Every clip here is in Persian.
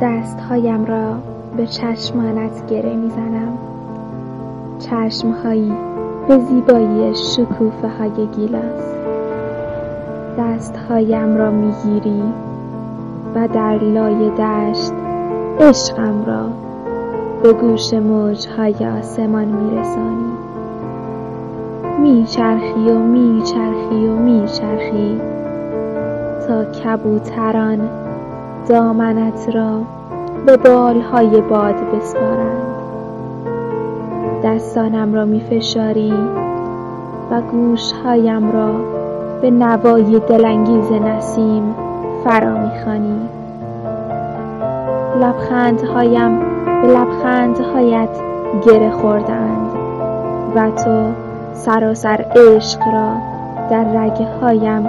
دستهایم را به چشمانت گره می‌زنم. چشمهایی به زیبایی شکوفه های گیلاس دستهایم را می‌گیری و در لای دشت عشقم را به گوش موجهای آسمان میرسانی. میچرخی و میچرخی و میچرخی تا کبوتران دامنت را به بالهای باد بسپارند. دستانم را میفشاری و گوشهایم را به نوای دلانگیز نسیم فرا می‌خوانی. لبخندهایم به لبخندهایت گره خوردند و تو سراسر عشق را در رگه هایم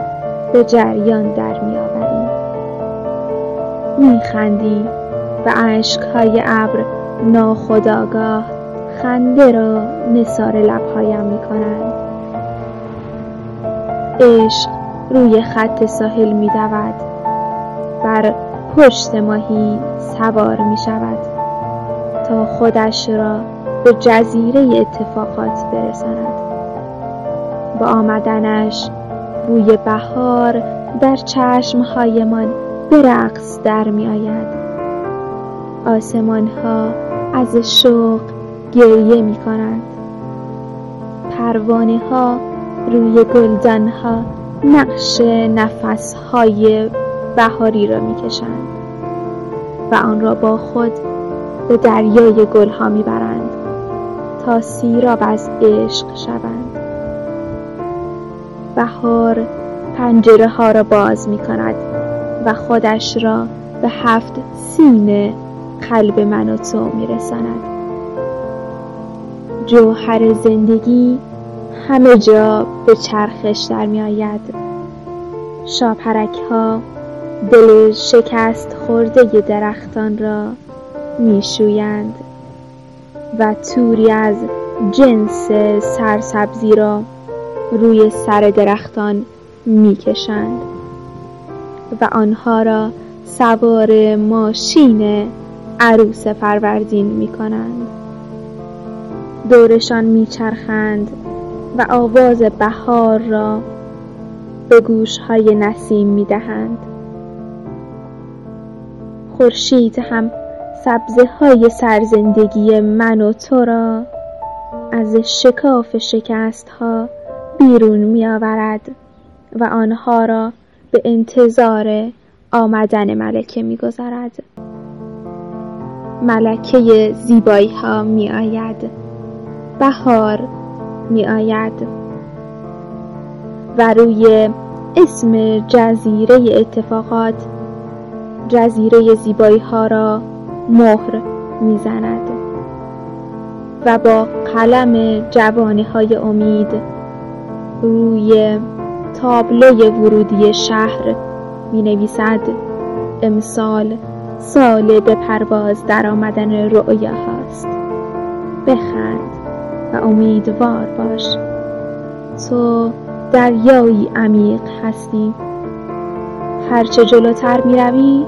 به جریان در میآوری. میخندی و اشکهای ابر ناخداگاه خنده را نثار لبهایم می‌کنند. عشق روی خط ساحل میدود. بر پشت ماهی سوار می شود تا خودش را به جزیره اتفاقات برساند. با آمدنش بوی بهار در چشمهایمان به رقص در می آید. آسمان ها از شوق گریه می کنند. پروانه ها روی گلدان ها نقش نفس های بهاری را می کشند و آن را با خود به دریای گل ها می برند تا سیراب از عشق شوند. بهار پنجره ها را باز می کند. و خودش را به هفت سینه قلب من و تو می رساند جوهر زندگی همه جا به چرخش در می آید شاپرک ها دل شکست خورده درختان را می شویند و توری از جنس سرسبزی را روی سر درختان می‌کشند. و آنها را سوار ماشین عروس فروردین می کنند دورشان میچرخند و آواز بهار را به گوشهای نسیم می دهند خورشید هم سبزه های سرزندگی من و تو را از شکاف شکست ها بیرون می آورد و آنها را به انتظار آمدن ملکه می گذارد ملکه زیبایی ها می آید بهار می آید و روی اسم جزیره اتفاقات جزیره زیبایی ها را مهر می‌زند. و با قلم جوانه های امید روی تابلوی ورودی شهر می نویسد امسال سال به پرواز در آمدن رؤیا هاست. بخند و امیدوار باش. تو دریایی عمیق هستی. هرچه جلوتر می روی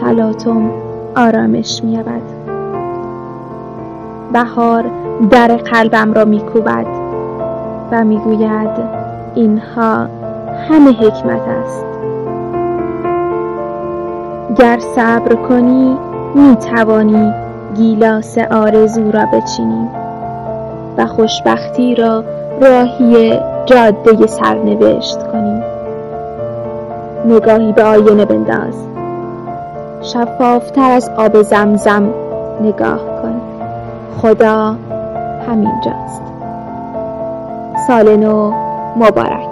تلاطم آرامش می یابد بهار در قلبم را می کوبد و می گوید اینها همه حکمت است. گر صبر کنی می توانی گیلاس آرزو را بچینی و خوشبختی را راهی جاده سرنوشت کنی. نگاهی به آینه بنداز. شفافتر از آب زمزم نگاه کن. خدا همینجاست. سال نو مبارک.